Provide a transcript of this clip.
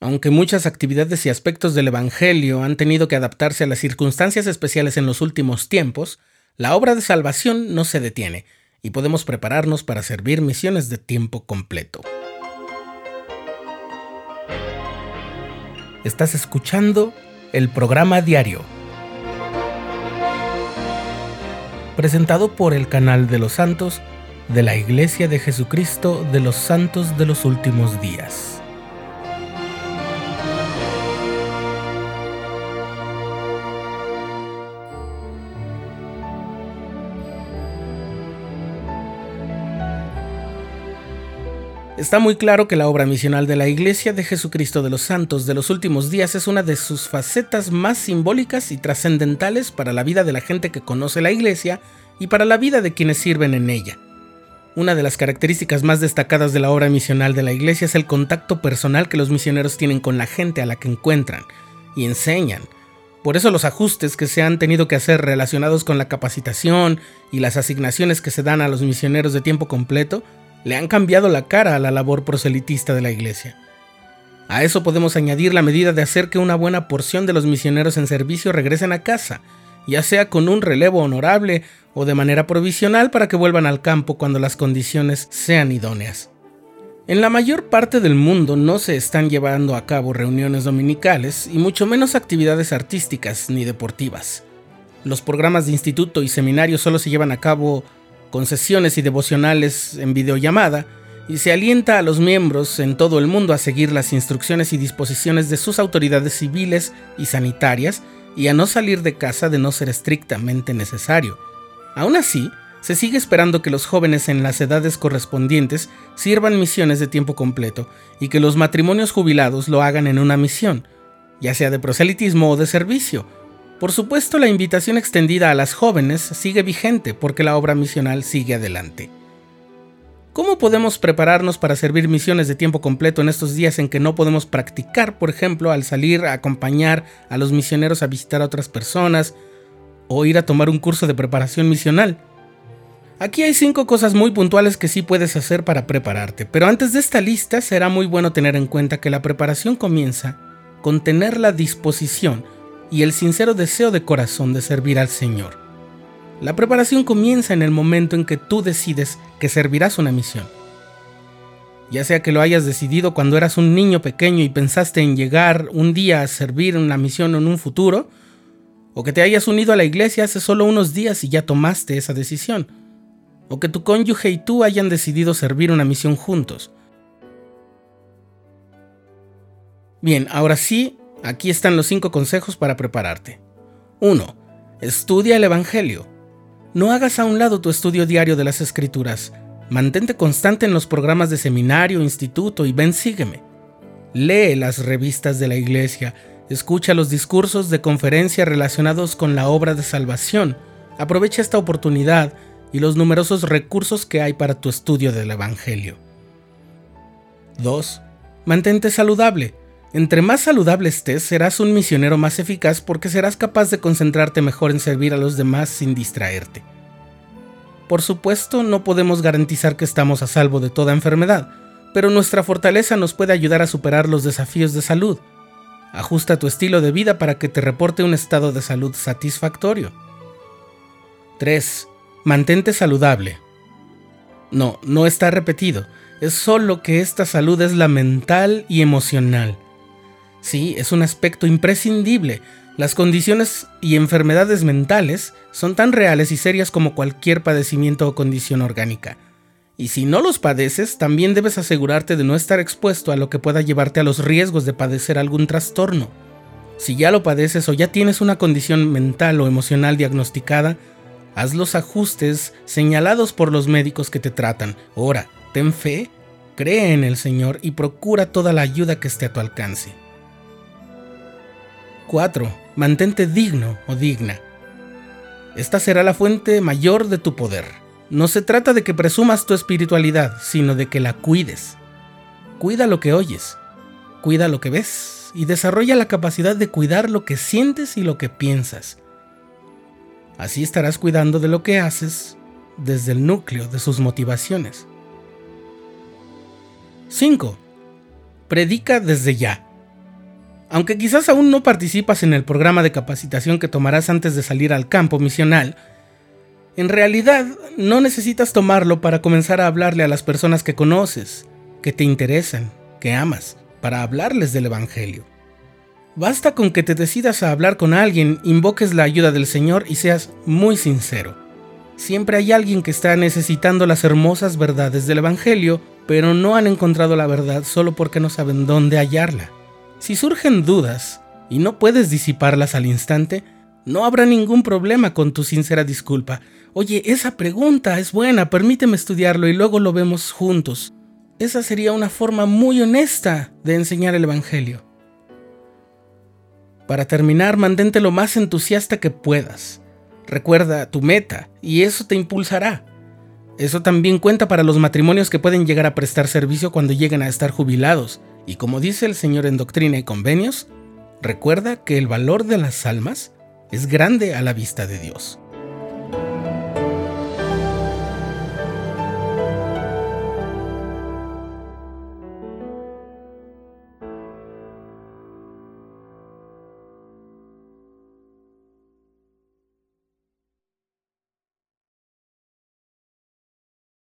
Aunque muchas actividades y aspectos del Evangelio han tenido que adaptarse a las circunstancias especiales en los últimos tiempos, la obra de salvación no se detiene y podemos prepararnos para servir misiones de tiempo completo. Estás escuchando el programa diario, presentado por el canal de los santos de la Iglesia de Jesucristo de los Santos de los Últimos Días. Está muy claro que la obra misional de la Iglesia de Jesucristo de los Santos de los últimos días es una de sus facetas más simbólicas y trascendentales para la vida de la gente que conoce la Iglesia y para la vida de quienes sirven en ella. Una de las características más destacadas de la obra misional de la Iglesia es el contacto personal que los misioneros tienen con la gente a la que encuentran y enseñan. Por eso los ajustes que se han tenido que hacer relacionados con la capacitación y las asignaciones que se dan a los misioneros de tiempo completo le han cambiado la cara a la labor proselitista de la Iglesia. A eso podemos añadir la medida de hacer que una buena porción de los misioneros en servicio regresen a casa, ya sea con un relevo honorable o de manera provisional para que vuelvan al campo cuando las condiciones sean idóneas. En la mayor parte del mundo no se están llevando a cabo reuniones dominicales y mucho menos actividades artísticas ni deportivas. Los programas de instituto y seminario solo se llevan a cabo con sesiones y devocionales en videollamada, y se alienta a los miembros en todo el mundo a seguir las instrucciones y disposiciones de sus autoridades civiles y sanitarias y a no salir de casa de no ser estrictamente necesario. Aún así, se sigue esperando que los jóvenes en las edades correspondientes sirvan misiones de tiempo completo y que los matrimonios jubilados lo hagan en una misión, ya sea de proselitismo o de servicio, por supuesto, la invitación extendida a las jóvenes sigue vigente porque la obra misional sigue adelante. ¿Cómo podemos prepararnos para servir misiones de tiempo completo en estos días en que no podemos practicar, por ejemplo, al salir a acompañar a los misioneros a visitar a otras personas o ir a tomar un curso de preparación misional? Aquí hay cinco cosas muy puntuales que sí puedes hacer para prepararte, pero antes de esta lista será muy bueno tener en cuenta que la preparación comienza con tener la disposición y el sincero deseo de corazón de servir al Señor. La preparación comienza en el momento en que tú decides que servirás una misión. Ya sea que lo hayas decidido cuando eras un niño pequeño y pensaste en llegar un día a servir una misión en un futuro, o que te hayas unido a la iglesia hace solo unos días y ya tomaste esa decisión, o que tu cónyuge y tú hayan decidido servir una misión juntos. Bien, ahora sí, Aquí están los cinco consejos para prepararte. 1. Estudia el Evangelio. No hagas a un lado tu estudio diario de las Escrituras. Mantente constante en los programas de seminario, instituto y ven sígueme. Lee las revistas de la iglesia, escucha los discursos de conferencia relacionados con la obra de salvación. Aprovecha esta oportunidad y los numerosos recursos que hay para tu estudio del Evangelio. 2. Mantente saludable. Entre más saludable estés, serás un misionero más eficaz porque serás capaz de concentrarte mejor en servir a los demás sin distraerte. Por supuesto, no podemos garantizar que estamos a salvo de toda enfermedad, pero nuestra fortaleza nos puede ayudar a superar los desafíos de salud. Ajusta tu estilo de vida para que te reporte un estado de salud satisfactorio. 3. Mantente saludable. No, no está repetido, es solo que esta salud es la mental y emocional. Sí, es un aspecto imprescindible. Las condiciones y enfermedades mentales son tan reales y serias como cualquier padecimiento o condición orgánica. Y si no los padeces, también debes asegurarte de no estar expuesto a lo que pueda llevarte a los riesgos de padecer algún trastorno. Si ya lo padeces o ya tienes una condición mental o emocional diagnosticada, haz los ajustes señalados por los médicos que te tratan. Ora, ten fe, cree en el Señor y procura toda la ayuda que esté a tu alcance. 4. Mantente digno o digna. Esta será la fuente mayor de tu poder. No se trata de que presumas tu espiritualidad, sino de que la cuides. Cuida lo que oyes, cuida lo que ves y desarrolla la capacidad de cuidar lo que sientes y lo que piensas. Así estarás cuidando de lo que haces desde el núcleo de sus motivaciones. 5. Predica desde ya. Aunque quizás aún no participas en el programa de capacitación que tomarás antes de salir al campo misional, en realidad no necesitas tomarlo para comenzar a hablarle a las personas que conoces, que te interesan, que amas, para hablarles del Evangelio. Basta con que te decidas a hablar con alguien, invoques la ayuda del Señor y seas muy sincero. Siempre hay alguien que está necesitando las hermosas verdades del Evangelio, pero no han encontrado la verdad solo porque no saben dónde hallarla. Si surgen dudas y no puedes disiparlas al instante, no habrá ningún problema con tu sincera disculpa. Oye, esa pregunta es buena, permíteme estudiarlo y luego lo vemos juntos. Esa sería una forma muy honesta de enseñar el Evangelio. Para terminar, mantente lo más entusiasta que puedas. Recuerda tu meta y eso te impulsará. Eso también cuenta para los matrimonios que pueden llegar a prestar servicio cuando lleguen a estar jubilados. Y como dice el Señor en Doctrina y Convenios, recuerda que el valor de las almas es grande a la vista de Dios.